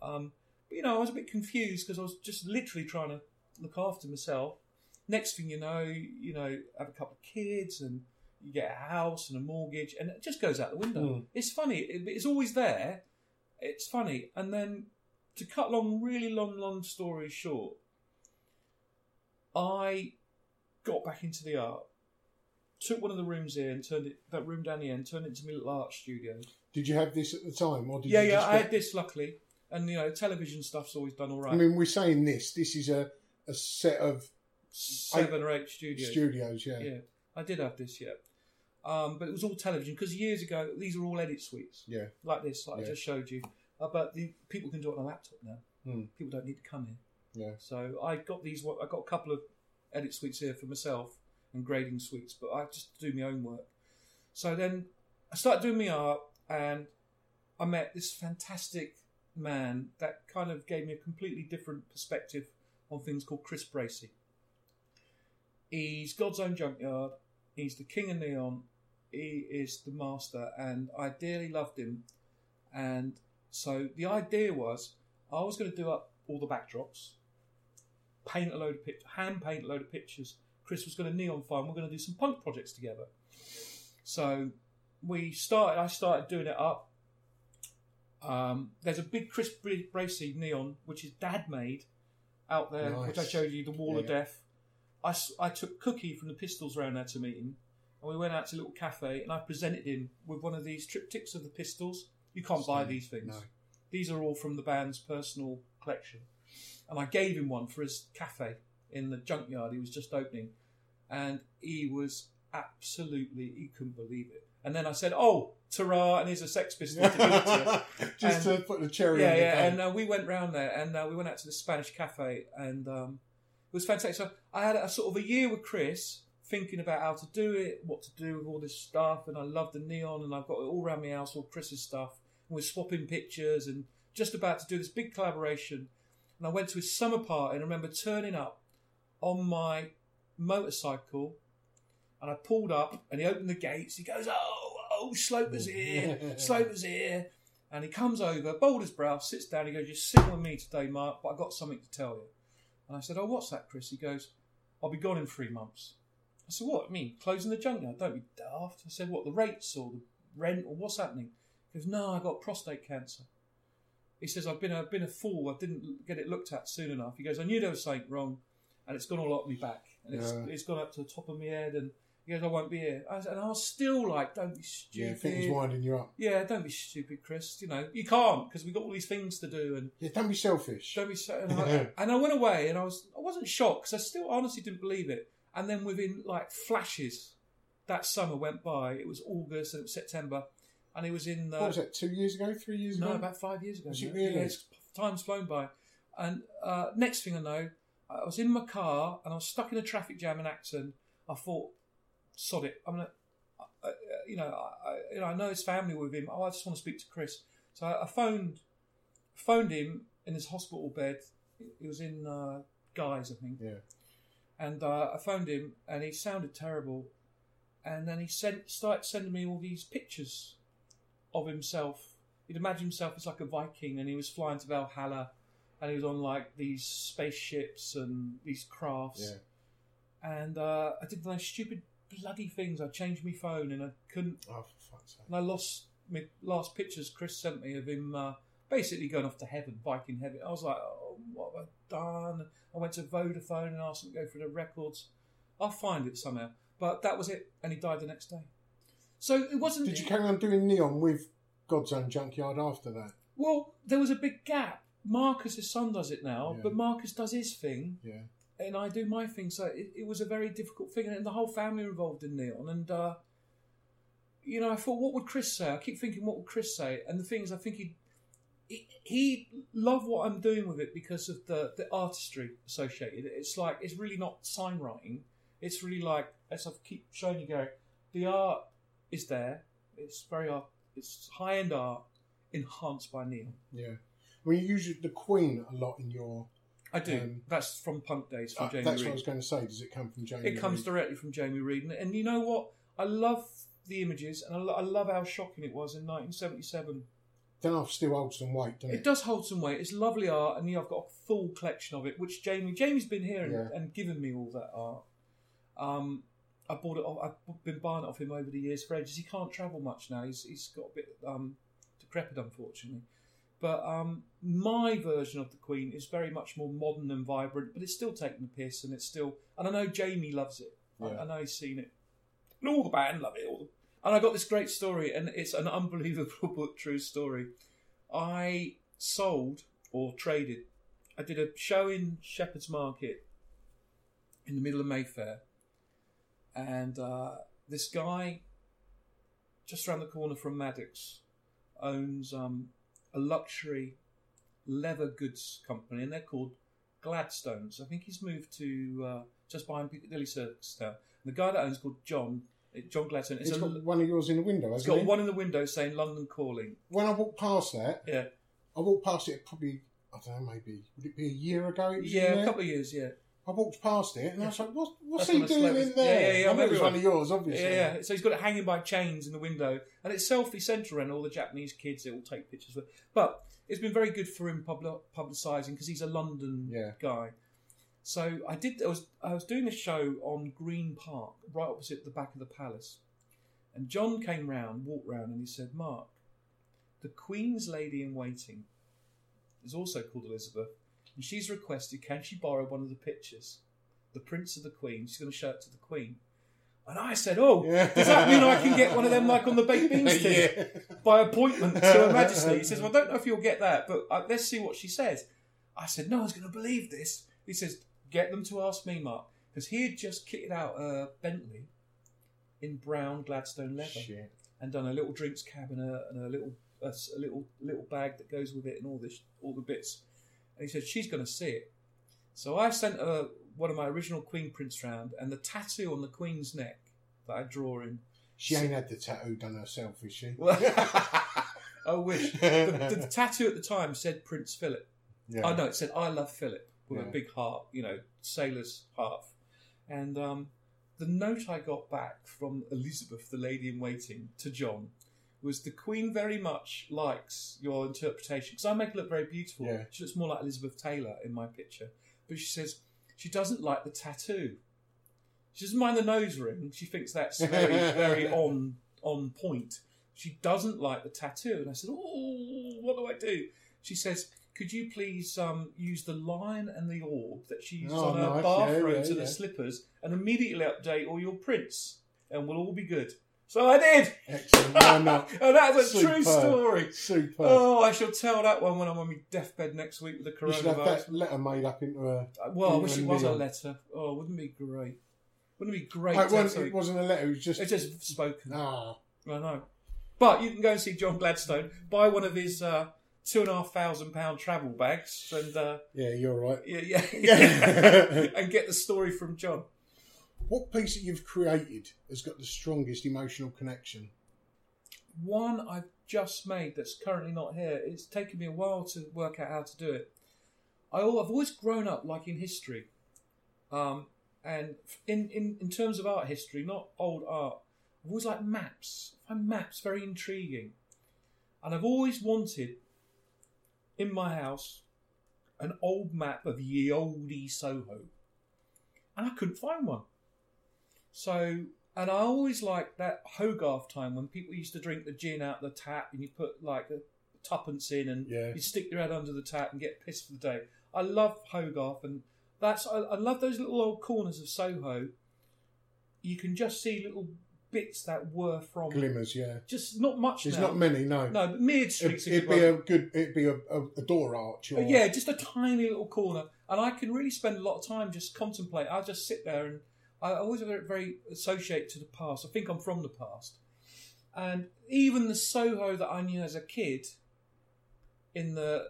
Um, but you know, I was a bit confused because I was just literally trying to look after myself. Next thing you know, you know, have a couple of kids and you get a house and a mortgage, and it just goes out the window. Mm. It's funny. It, it's always there. It's funny, and then to cut long, really long, long story short, I got back into the art. Took one of the rooms here and turned it that room down the end, turned it into my little art studio. Did you have this at the time, or did yeah, you yeah, I get- had this luckily, and you know, television stuff's always done all right. I mean, we're saying this. This is a, a set of Seven or eight studios. studios. Yeah. Yeah, I did have this, yeah. Um, but it was all television because years ago these are all edit suites Yeah. like this, like I just showed you. Uh, but the people can do it on a laptop now. Hmm. People don't need to come here. Yeah. So I got these. I got a couple of edit suites here for myself and grading suites, but I just do my own work. So then I started doing my art, and I met this fantastic man that kind of gave me a completely different perspective on things called Chris Bracey. He's God's own junkyard. He's the king of neon. He is the master, and I dearly loved him. And so the idea was I was going to do up all the backdrops, paint a load of pictures, hand paint a load of pictures. Chris was going to neon fire, and we're going to do some punk projects together. So we started. I started doing it up. Um, there's a big Chris Bra- Bracey neon, which is Dad made, out there, which I showed you, the Wall of Yeah. Death. I, I took Cookie from the Pistols round there to meet him, and we went out to a little cafe, and I presented him with one of these triptychs of the Pistols. You can't buy these things. No. These are all from the band's personal collection. And I gave him one for his cafe in the junkyard he was just opening. And he was absolutely, he couldn't believe it. And then I said, Oh, ta and here's a Sex Pistol to to. Just And- to put the cherry yeah, on the yeah. cake. And uh, we went round there, and uh, we went out to the Spanish cafe, and um, was fantastic. So I had a sort of a year with Chris, thinking about how to do it, what to do with all this stuff, and I love the neon, and I've got it all around my house, all Chris's stuff. And we're swapping pictures, and just about to do this big collaboration. And I went to his summer party, and I remember turning up on my motorcycle, and I pulled up, and he opened the gates. He goes, "Oh, oh, Sloper's here, Sloper's here." And he comes over, bold as brow, sits down. He goes, "You're sitting with me today, Mark, but I've got something to tell you." And I said, "Oh, what's that, Chris?" He goes, "I'll be gone in three months." I said, "What? I mean, closing the junkyard? Don't be daft." I said, "What? The rates or the rent or what's happening?" He goes, "No, I got prostate cancer." He says, "I've been a been a fool. I didn't get it looked at soon enough." He goes, "I knew there was something wrong, and it's gone all up my back, and it's Yeah. it's gone up to the top of my head." And he goes, "I won't be here." I, and I was still like, "Don't be stupid. yeah, stupid." things winding you up. Yeah, don't be stupid, Chris. You know, you can't because we've got all these things to do, and Yeah, don't be selfish. don't be so. And I, and I went away, and I was I wasn't shocked because I still honestly didn't believe it. And then within like flashes, that summer went by. It was August and it was September, and it was in. Uh, what was that? Two years ago? Three years no, ago? about five years ago. Was it really? it's- time's flown by. And uh, next thing I know, I was in my car and I was stuck in a traffic jam in Acton. I thought, sod it. I'm gonna, uh, uh, you know, I, I, you know, I know his family with him. Oh, I just want to speak to Chris. So I, I phoned, phoned him in his hospital bed. He was in uh, Guy's, I think. Yeah. And uh, I phoned him, and he sounded terrible. And then he sent started sending me all these pictures of himself. He'd imagine himself as like a Viking, and he was flying to Valhalla, and he was on like these spaceships and these crafts. Yeah. And uh, I did those stupid bloody things. I changed my phone, and I couldn't. Oh, for fuck's sake. And I lost my last pictures Chris sent me of him uh, basically going off to heaven, Viking heaven. I was like, oh, what have I done? I went to Vodafone and asked them to go through the records. I'll find it somehow. But that was it, and he died the next day. So it wasn't. Did you carry on doing Neon with God's Own Junkyard after that? Well, there was a big gap. Marcus, his son, does it now, Yeah. but Marcus does his thing, Yeah. And I do my thing. So it, it was a very difficult thing, and the whole family involved in Neon. And uh, you know, I thought, what would Chris say? I keep thinking, what would Chris say? And the thing is, I think he he, loved what I'm doing with it because of the the artistry associated. It's like it's really not sign writing. It's really like as I keep showing you, Gary, the art is there. It's very art. It's high end art enhanced by Neon. Yeah. Well, you use the Queen a lot in your. I do. Um, that's from Punk Days from Uh, Jamie that's Reid. what I was going to say. Does it come from Jamie? It comes Reid? directly from Jamie Reid, and, and you know what? I love the images, and I, lo- I love how shocking it was in 1977. Then I've still hold some weight, doesn't it? It does hold some weight. It's lovely art, and you know, I've got a full collection of it, which Jamie Jamie's been here and, Yeah. and given me all that art. Um, I bought it. Off, I've been buying it off him over the years for ages. He can't travel much now. He's he's got a bit um, decrepit, unfortunately. But um, my version of the Queen is very much more modern and vibrant, but it's still taking the piss, and it's still. And I know Jamie loves it. I, Yeah. I know he's seen it. And all the band love it. All the, and I got this great story, and it's an unbelievable but true story. I sold or traded. I did a show in Shepherd's Market in the middle of Mayfair, and uh, this guy just around the corner from Maddox owns um, a luxury leather goods company, and they're called Gladstones. I think he's moved to uh, just behind Piccadilly Circus now. And the guy that owns is called John. uh, John Gladstone. It's a, got one of yours in the window, it's hasn't got it? one in the window saying London Calling. When I walked past that, Yeah, I walked past it probably, I don't know, maybe, would it be a year ago? It was in yeah, a couple of years. Yeah, I walked past it and I was like, what, what's That's he doing in there? Yeah, yeah, yeah, I knew it was one of yours, obviously. Yeah, yeah. So he's got it hanging by chains in the window, and it's selfie central, and all the Japanese kids they all take pictures with. But it's been very good for him publi- publicising because he's a London Yeah. guy. So I did. I was I was doing a show on Green Park, right opposite the back of the palace, and John came round, walked round, and he said, "Mark, the Queen's lady in waiting is also called Elizabeth, and she's requested can she borrow one of the pictures, the Prince of the Queen. She's going to show it to the Queen." And I said, "Oh, Yeah. does that mean I can get one of them like on the baked beans thing Yeah. by appointment to Her Majesty?" He says, "Well, I don't know if you'll get that, but uh, let's see what she says." I said, "No one's going to believe this." He says, "Get them to ask me, Mark," because he had just kitted out a Bentley in brown Gladstone leather Shit. and done a little drinks cabinet and a little a, s- a little little bag that goes with it and all this all the bits. And he said she's going to see it. So I sent her one of my original Queen prints round and the tattoo on the Queen's neck that I draw in. She ain't had the tattoo done herself, is she? Well, I wish the, the, the tattoo at the time said Prince Philip. yeah. Oh no, it said "I love Philip" with a big heart, you know, sailor's heart. And um, the note I got back from Elizabeth, the lady in waiting, to John was the Queen very much likes your interpretation because I make her look very beautiful. Yeah. She looks more like Elizabeth Taylor in my picture, but she says she doesn't like the tattoo. She doesn't mind the nose ring. She thinks that's very, very on on point. She doesn't like the tattoo. And I said, Oh, what do I do? She says, Could you please um, use the lion and the orb that she uses Oh, on her nice. Yeah, yeah, yeah. the slippers and immediately update all your prints and we'll all be good. So I did. Excellent. Why not? and that was a Superb. true story. Super. Oh, I shall tell that one when I'm on my deathbed next week with the you should have coronavirus. that letter made up into a. Well, I wish it was a letter. Oh, wouldn't it be great? Wouldn't it be great? Oh, to it, have wasn't, something- it wasn't a letter. It was just. It's just spoken. Ah, I know. But you can go and see John Gladstone, buy one of his uh, two and a half thousand pound travel bags, and uh, yeah, you're right. yeah, yeah, Yeah. and get the story from John. What piece that you've created has got the strongest emotional connection? One I've just made that's currently not here. It's taken me a while to work out how to do it. I, I've always grown up like in history, um, and in, in in terms of art history, not old art. I've always liked maps. I find maps very intriguing, and I've always wanted in my house an old map of ye olde Soho, and I couldn't find one. So, and I always liked that Hogarth time when people used to drink the gin out the tap and you put like a tuppence in and Yeah. you stick your head under the tap and get pissed for the day. I love Hogarth and that's I, I love those little old corners of Soho. You can just see little bits that were from Glimmers, yeah. just not much. There's now. not many, no. No, but Meard It, Street's it'd be a good. It'd be a, a, a door arch. Or, yeah, just a tiny little corner, and I can really spend a lot of time just contemplate. I just sit there, and I always very, very associate to the past. I think I'm from the past, and even the Soho that I knew as a kid, in the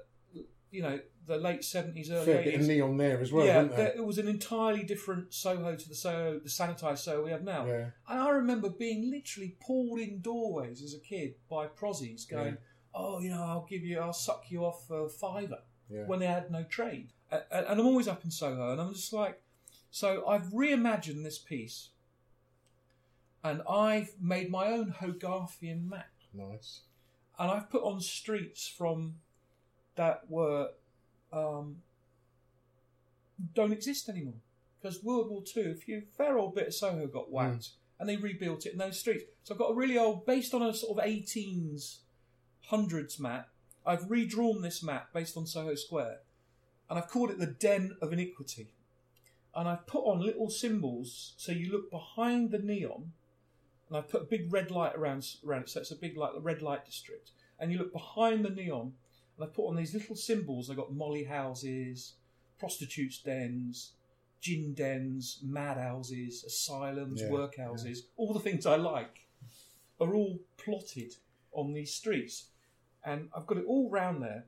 you know the late seventies, early fair bit of neon there as well, yeah, there? it was an entirely different Soho to the Soho, the sanitised Soho we have now. Yeah. And I remember being literally pulled in doorways as a kid by prozzies going, "Oh, you know, I'll give you, I'll suck you off for a fiver," Yeah. when they had no trade. And I'm always up in Soho, and I'm just like, so I've reimagined this piece, and I've made my own Hogarthian map Nice. and I've put on streets from that were um, don't exist anymore because World War Two, a few fair old bit of Soho got whacked, and they rebuilt it in those streets. So I've got a really old, based on a sort of 18s, hundreds map. I've redrawn this map based on Soho Square, and I've called it the Den of Iniquity. And I've put on little symbols so you look behind the neon, and I've put a big red light around around it, so it's a big like the red light district. And you look behind the neon, and I put on these little symbols. I've got molly houses, prostitutes' dens, gin dens, mad houses, asylums, Yeah, workhouses, all the things I like are all plotted on these streets. And I've got it all round there.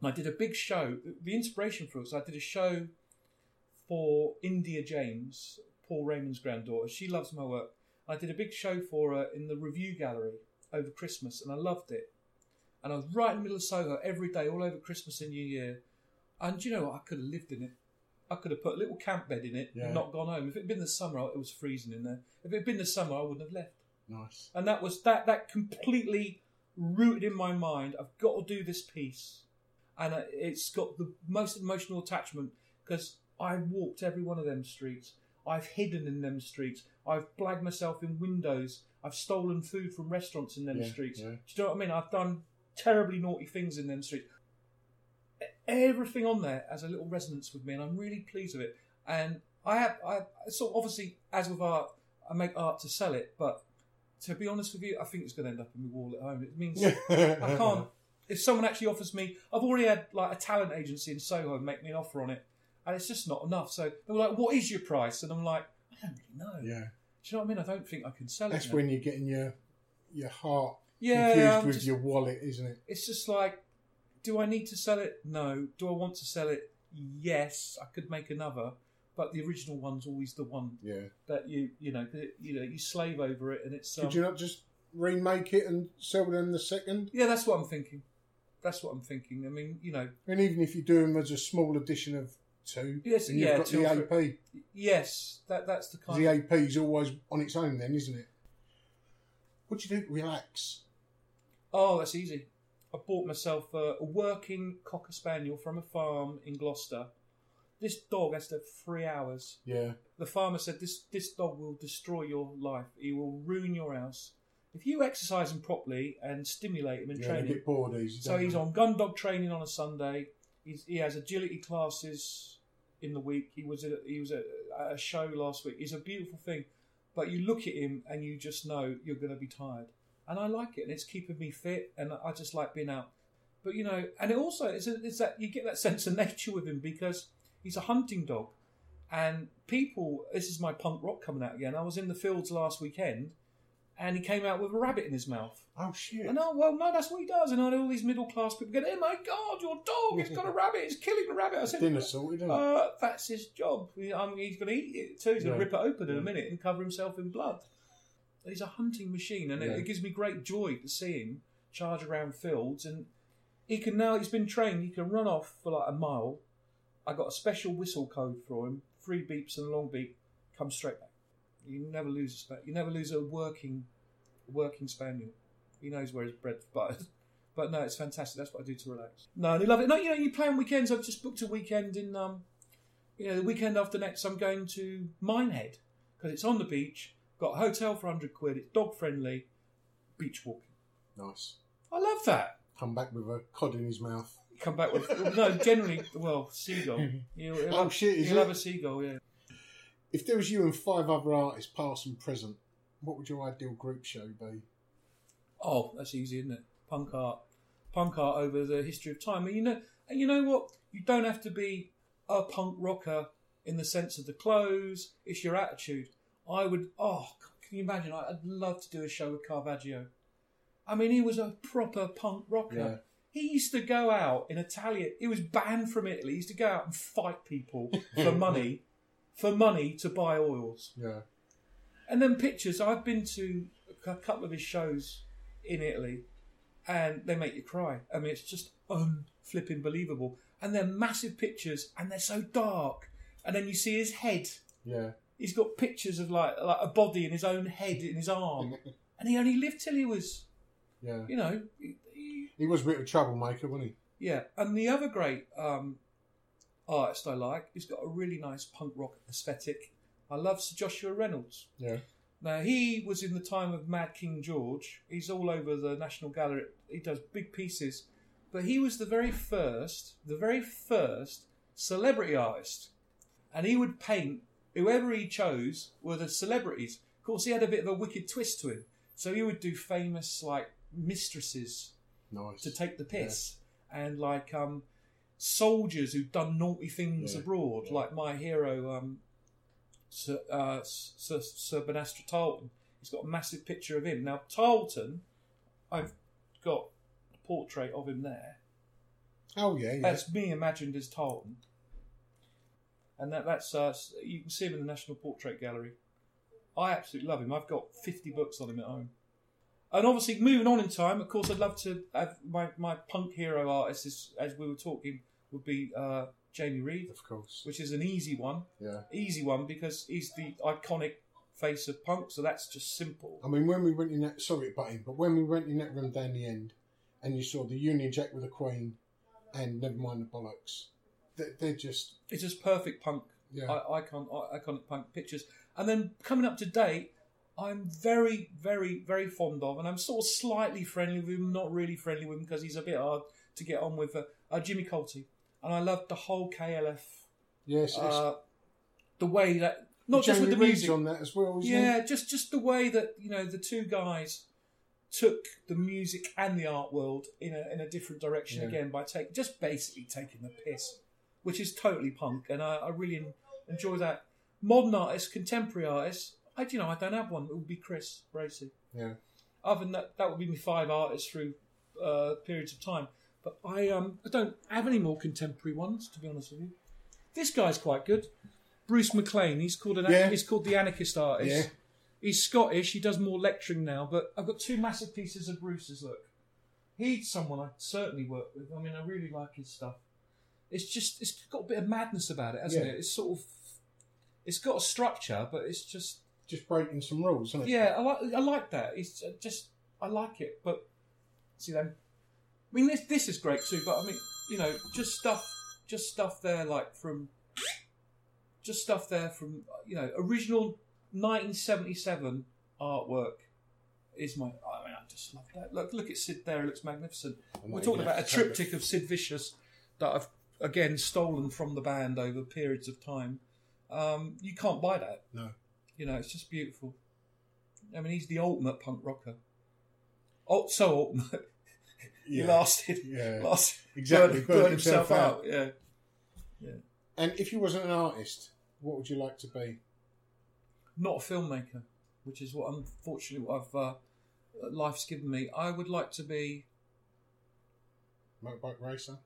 And I did a big show. The inspiration for it was I did a show for India James, Paul Raymond's granddaughter. She loves my work. I did a big show for her in the Review Gallery over Christmas, and I loved it. And I was right in the middle of Soho every day, all over Christmas and New Year. And do you know what? I could have lived in it. I could have put a little camp bed in it Yeah. and not gone home. If it had been the summer, it was freezing in there. If it had been the summer, I wouldn't have left. Nice. And that was that. That completely rooted in my mind. I've got to do this piece, and it's got the most emotional attachment because I walked every one of them streets. I've hidden in them streets. I've blagged myself in windows. I've stolen food from restaurants in them Yeah, streets. yeah. Do you know what I mean? I've done terribly naughty things in them streets. Everything on there has a little resonance with me, and I'm really pleased with it. And I have, I so obviously, as with art, I make art to sell it, but to be honest with you, I think it's going to end up in my wall at home. It means I can't. If someone actually offers me, I've already had like a talent agency in Soho make me an offer on it, and it's just not enough. So they were like, "What is your price?" And I'm like, "I don't really know." Yeah. Do you know what I mean? I don't think I can sell That's it. That's when you're getting your your heart Yeah, confused I'm with just- your wallet, isn't it? It's just like, do I need to sell it? No. Do I want to sell it? Yes. I could make another, but the original one's always the one Yeah. that you you know that, you know you slave over it, and it's um, Could you not just remake it and sell them the second? yeah. That's what I'm thinking. That's what I'm thinking. I mean, you know, And even if you do them as a small edition of two, Yes, and you've yeah, got the AP. yes, that that's the kind. The of, AP is always on its own, then, isn't it? What do you do relax? Oh, that's easy. I bought myself a, a working cocker spaniel from a farm in Gloucester. This dog has to have three hours. Yeah. The farmer said this this dog will destroy your life. He will ruin your house. If you exercise him properly and stimulate him and Yeah, train him, get bored easy. so he's on gun dog training on a Sunday. He's, he has agility classes in the week. He was he was at a show last week. He's a beautiful thing, but you look at him and you just know you're going to be tired. And I like it, and it's keeping me fit, and I just like being out. But you know, and it also is it's that you get that sense of nature with him because he's a hunting dog. And people, this is my punk rock coming out again. I was in the fields last weekend, and he came out with a rabbit in his mouth. Oh shit! And oh well, no, that's what he does. And I know all these middle class people going, "Oh my god, your dog! It's got a rabbit! It's killing the rabbit!" I said, Dinner sorted, isn't uh, "That's his job. He- I mean, he's going to eat it too. He's going Yeah. to rip it open in a minute and cover himself in blood." He's a hunting machine, and Yeah. it, it gives me great joy to see him charge around fields. And he can now. He's been trained. He can run off for like a mile. I got a special whistle code for him. Three beeps and a long beep. Come straight back. You never lose a spa- You never lose a working, working spaniel. He knows where his bread's buttered. But no, it's fantastic. That's what I do to relax. No, and he love it. No, you know, you play on weekends. I've just booked a weekend in, um, you know, the weekend after next. I'm going to Minehead because it's on the beach. Got a hotel for hundred quid. It's dog friendly. Beach walking. Nice. I love that. Come back with a cod in his mouth. Come back with no. Generally, well, seagull. He'll Oh, shit, is You'll it? have a seagull. Yeah. If there was you and five other artists, past and present, what would your ideal group show be? Oh, that's easy, isn't it? Punk art, punk art over the history of time. And you know, and you know what? You don't have to be a punk rocker in the sense of the clothes. It's your attitude. I would. Oh, can you imagine? I'd love to do a show with Caravaggio. I mean, he was a proper punk rocker. Yeah. He used to go out in Italian. He was banned from Italy. He used to go out and fight people for money, for money to buy oils. Yeah. And then pictures. I've been to a couple of his shows in Italy, and they make you cry. I mean, it's just unflipping believable. And they're massive pictures, and they're so dark. And then you see his head. Yeah. He's got pictures of like like a body and his own head in his arm, and he only lived till he was, Yeah. you know, he, he- He was a bit of a troublemaker, wasn't he? yeah. And the other great um, artist I like, he's got a really nice punk rock aesthetic. I love Sir Joshua Reynolds. Yeah. Now he was in the time of Mad King George. He's all over the National Gallery. He does big pieces, but he was the very first, the very first celebrity artist, and he would paint whoever he chose were the celebrities. Of course, he had a bit of a wicked twist to him, so he would do famous like mistresses Nice. to take the piss, and like um, soldiers who'd done naughty things Yeah, abroad, yeah. like my hero, um, Sir, uh, Sir, Sir Tarleton. He's got a massive picture of him. Now, Tarleton, I've got a portrait of him there. Oh yeah, yeah. That's me imagined as Tarleton. And that, that's uh, you can see him in the National Portrait Gallery. I absolutely love him. I've got 50 books on him at home. And obviously, moving on in time, of course, I'd love to have my, my punk hero artist, as, as we were talking, would be uh, Jamie Reid, of course. which is an easy one. Yeah. Easy one because he's the iconic face of punk, so that's just simple. I mean, when we went in that, sorry, butting, but when we went in that room down the end, and you saw the Union Jack with the Queen, and never mind the bollocks, they're, they're just It's just perfect punk, Yeah. I, icon, I- iconic punk pictures. And then coming up to date, I'm very, very, very fond of, and I'm sort of slightly friendly with him, not really friendly with him because he's a bit hard to get on with. Uh, uh, Jimmy Cauty, and I love the whole KLF, yes, uh, the way that not just with the Reed's music, on that as well. Isn't yeah, just just the way that you know the two guys took the music and the art world in a in a different direction Yeah. again by take just basically taking the piss, which is totally punk, and I, I really enjoy that. Modern artists, contemporary artists, I you know I don't have one. It would be Chris Bracey. Yeah. Other than that, that would be my five artists through uh, periods of time. But I um I don't have any more contemporary ones to be honest with you. This guy's quite good. Bruce McLean. He's called an Yeah. he's called the anarchist artist. Yeah. He's Scottish. He does more lecturing now. But I've got two massive pieces of Bruce's. Look, he's someone I certainly work with. I mean, I really like his stuff. It's just it's got a bit of madness about it, hasn't Yeah. it? It's sort of it's got a structure, but it's just Just breaking some rules, isn't it? yeah, I like I like that. It's uh, just I like it, but see then. I mean, this this is great too, but I mean, you know, just stuff, just stuff there like from, just stuff there from you know original 1977 artwork is my. I mean, I just love that. Look, look at Sid there; it looks magnificent. We're talking about a have to take triptych of Sid Vicious that I've again stolen from the band over periods of time. Um, you can't buy that. No. You know, it's just beautiful. I mean, he's the ultimate punk rocker. Oh, so ultimate. he Yeah. lasted. Yeah. Lasted. Exactly, Burned, burned himself, himself out. Yeah. Yeah. And if you wasn't an artist, What would you like to be? Not a filmmaker, which is what unfortunately what I've uh, life's given me. I would like to be. Motorbike racer.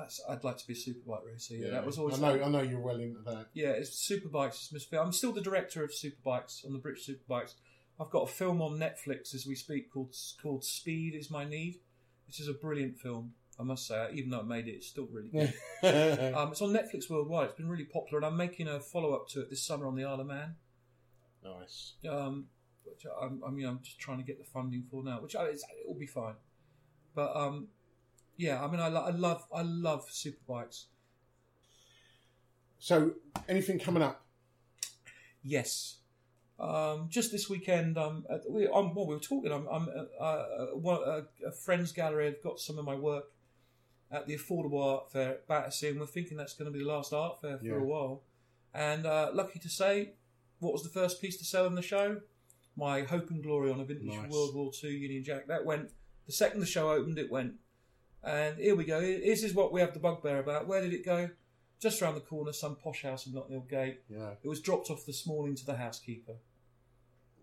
That's I'd like to be a superbike racer. Yeah, that was always. I know. I know you're well into that. Yeah, it's superbikes. It's. I'm still the director of superbikes on the British Superbikes. I've got a film on Netflix as we speak called called Speed Is My Need, which is a brilliant film. I must say, even though I made it, it's still really good. um, it's on Netflix worldwide. It's been really popular, and I'm making a follow up to it this summer on the Isle of Man. nice. Um, which I'm, I mean, I'm just trying to get the funding for now, which I, it's, it'll be fine. But um, yeah, I mean, I, lo- I love I love superbikes. So, anything coming up? Yes. Um, just this weekend, um, we, I'm, well, we were talking. I'm, I'm uh, uh, uh, a friend's gallery. I've got some of my work at the Affordable Art Fair at Battersea, and we're thinking that's going to be the last art fair for Yeah. a while. And uh, lucky to say, what was the first piece to sell in the show? My Hope and Glory on a vintage Nice. World War II Union Jack. That went the second the show opened. It went, and here we go. This is what we have the bugbear about. Where did it go? Just around the corner, some posh house in Notting Hill Gate. Yeah. It was dropped off this morning to the housekeeper.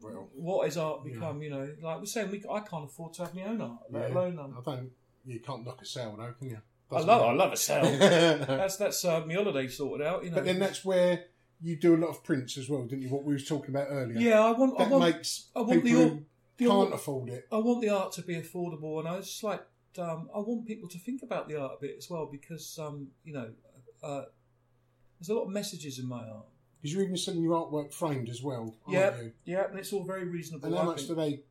Well, What has art become? You know, like we're saying, we, I can't afford to have my own art, let yeah. alone um, I don't. You can't knock a sale, though, can you? I love, I love a sale. that's that's uh, my holiday sorted out. You know, But then that's where you do a lot of prints as well, didn't you? What we was talking about earlier. yeah. I want, I That want, makes I want the people au- who the can't afford it. I want the art to be affordable, and I just like um, I want people to think about the art a bit as well because um, you know uh, there's a lot of messages in my art. Because you're even selling your artwork framed as well, aren't Yeah, you? yeah, and it's all very reasonable. And how I much think. do they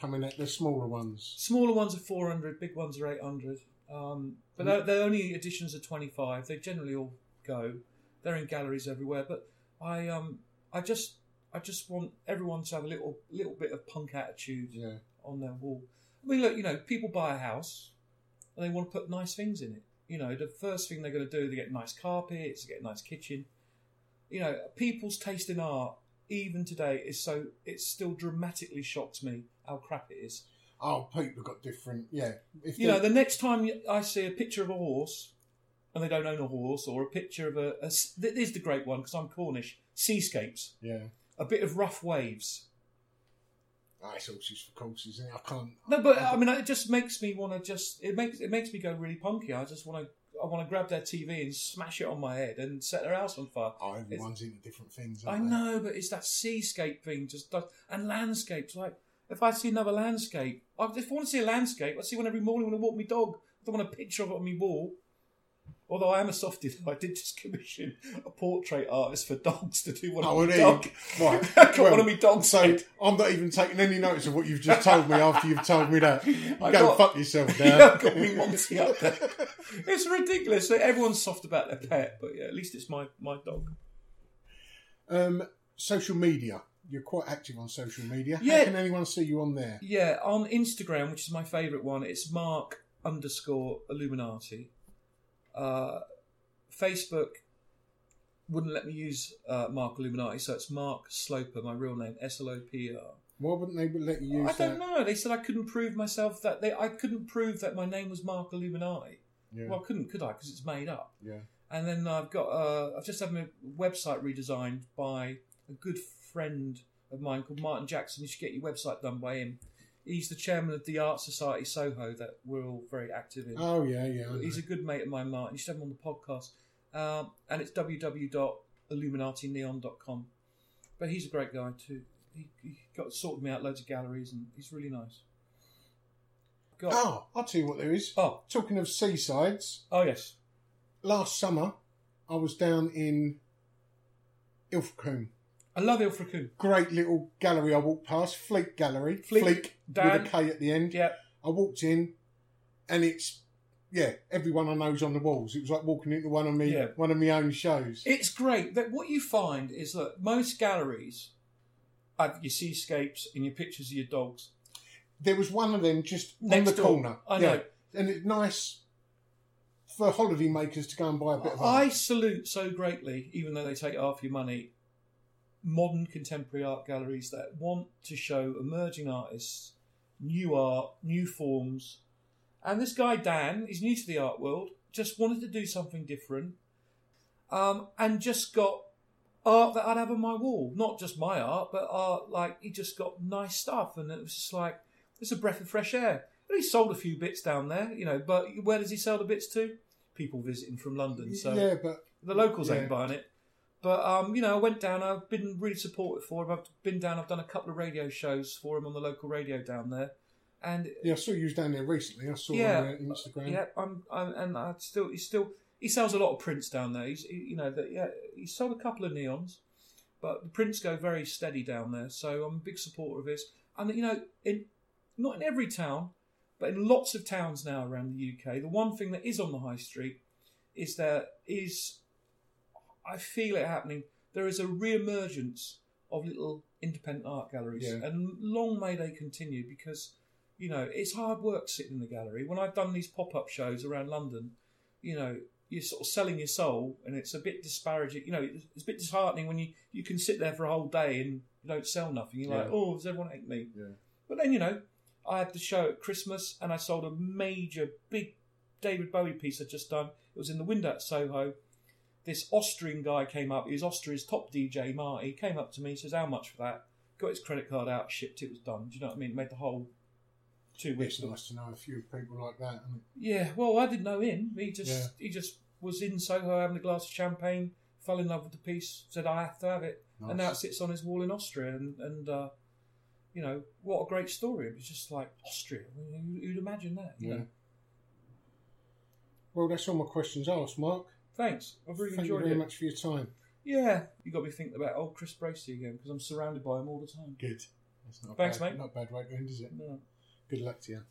come in at? The smaller ones. Smaller ones are 400, big ones are 800. Um, but they're, they're only editions of 25. They generally all go. They're in galleries everywhere. But I um I just I just want everyone to have a little little bit of punk attitude Yeah. on their wall. I mean, look, you know, people buy a house and they want to put nice things in it. You know, the first thing they're going to do, they get nice carpets, they get a nice kitchen. You know, people's taste in art, even today, is so it still dramatically shocks me how crap it is. Oh, people got different. Yeah. If You know, the next time I see a picture of a horse, and they don't own a horse, or a picture of a, this is the great one because I'm Cornish seascapes, Yeah. a bit of rough waves. It's horses for courses, isn't? I can't. No, but I mean, it just makes me want to just it makes it makes me go really punky. I just want to I want to grab their TV and smash it on my head and set their house on fire. Oh, everyone's into different things. I they? know, but it's that seascape thing just does, and landscapes. Like if I see another landscape, I, if I want to see a landscape, I see one every morning when I walk my dog. I don't want a picture of it on my wall. Although I am a softie, I did just commission a portrait artist for dogs to do one Oh, of my and dog. he- right. Got well, one of my dogs. So made. I'm not even taking any notice of what you've just told me after you've told me that. I Go got- fuck yourself. Yeah, I've got me Monty up there. It's ridiculous. Everyone's soft about their pet, but yeah, at least it's my, my dog. Um, social media. You're quite active on social media. Yeah. How can anyone see you on there? Yeah, on Instagram, which is my favourite one, it's Mark underscore Illuminati. Uh, Facebook wouldn't let me use uh, Mark Illuminati, so it's Mark Sloper, my real name, S L O P R. Why wouldn't they let you use I don't that? know. They said I couldn't prove myself that they. I couldn't prove that my name was Mark Illuminati. Yeah. Well, I couldn't, could I? Because it's made up. yeah. And then I've got uh, I've just had my website redesigned by a good friend of mine called Martin Jackson. You should get your website done by him. He's the chairman of the Art Society Soho that we're all very active in. Oh yeah, yeah. He's a good mate of mine, Martin. You should have him on the podcast. Um, and it's www.illuminatineon.com. But he's a great guy too. He, he got sorted me out loads of galleries, and he's really nice. Got, Oh, I'll tell you what there is. oh, Talking of seasides, oh yes. last summer I was down in Ilfracombe. I love Ilfracombe. Great little gallery I walked past, Fleet Gallery. Fleet, Fleet Dan. with a K at the end. Yeah, I walked in, and it's yeah, everyone I know's on the walls. It was like walking into one of me Yeah. one of my own shows. It's great that what you find is that most galleries have your seascapes and your pictures of your dogs. there was one of them just on the door. corner. I know. and it's nice for holiday makers to go and buy a bit of I salute so greatly, even though they take half your money, modern contemporary art galleries that want to show emerging artists new art, new forms. And this guy Dan is new to the art world, just wanted to do something different, um, and just got art that I'd have on my wall. Not just my art, but art like he just got nice stuff, and it was just like it's a breath of fresh air. And he sold a few bits down there, you know. But where does he sell the bits to? People visiting from London. So yeah, but the locals Yeah. ain't buying it. But um, you know, I went down. I've been really supportive for him. I've been down. I've done a couple of radio shows for him on the local radio down there, and yeah, I saw you was down there recently. I saw Yeah. on Instagram. yeah, I'm, I'm and I still he still he sells a lot of prints down there. He's he, you know that yeah he sold a couple of neons, but the prints go very steady down there. So I'm a big supporter of his. And you know, in not in every town, but in lots of towns now around the UK, the one thing that is on the high street is there is I feel it happening. There is a re-emergence of little independent art galleries, Yeah. and long may they continue because you know it's hard work sitting in the gallery. When I've done these pop-up shows around London, you know you're sort of selling your soul, and it's a bit disparaging. You know, it's a bit disheartening when you you can sit there for a whole day and you don't sell nothing. You're like, oh, does everyone hate me? Yeah. But then you know, I had the show at Christmas, and I sold a major, big David Bowie piece I'd just done. It was in the window at Soho. This Austrian guy came up. He was Austria's top DJ, Marty. Came up to me, says, "How much for that?" Got his credit card out, shipped it. Was done. Do you know what I mean? Made the whole two weeks. It's nice to know a few people like that. Yeah, well, I didn't know him. He just Yeah. he just was in Soho having a glass of champagne, fell in love with the piece, said I have to have it, and now it sits on his wall in Austria. And and uh, you know what a great story! It was just like Austria. I mean, who- who'd imagine that? You Yeah. know? Well, that's all my questions asked, Mark. Thanks, I've really Thank you very it. much for your time. Yeah, you got me thinking about old Chris Bracey again because I'm surrounded by him all the time. Good. That's not Thanks, bad, mate. Not bad to end, is it? No. Good luck to you.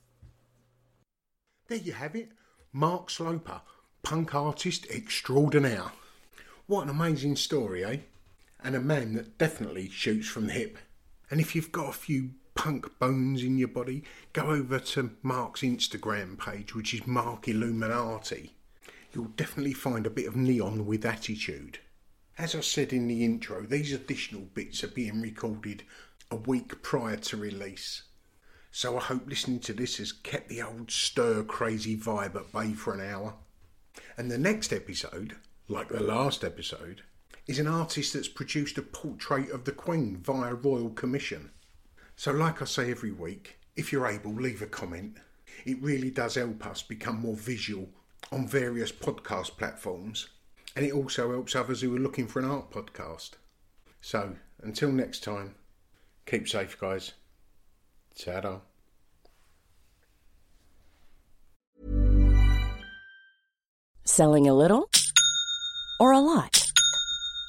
There you have it. Mark Sloper, punk artist extraordinaire. What an amazing story, eh? And a man that definitely shoots from the hip. And if you've got a few punk bones in your body, go over to Mark's Instagram page, which is Mark Illuminati. You'll definitely find a bit of neon with attitude. As I said in the intro, these additional bits are being recorded a week prior to release. So I hope listening to this has kept the old stir crazy vibe at bay for an hour. And the next episode, like the last episode, is an artist that's produced a portrait of the Queen via Royal Commission. So, like I say every week, if you're able, leave a comment. It really does help us become more visual on various podcast platforms, and it also helps others who are looking for an art podcast. So, until next time, keep safe, guys. Ta-da. Selling a little or a lot?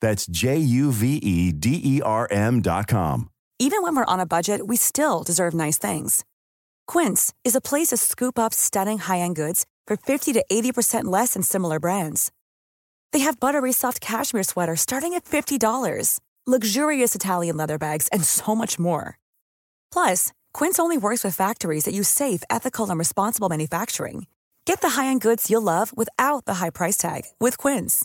That's J U V E D E R M dot com. Even when we're on a budget, we still deserve nice things. Quince is a place to scoop up stunning high end goods for 50 to 80% less than similar brands. They have buttery soft cashmere sweaters starting at $50, luxurious Italian leather bags, and so much more. Plus, Quince only works with factories that use safe, ethical, and responsible manufacturing. Get the high-end goods you'll love without the high price tag with Quince.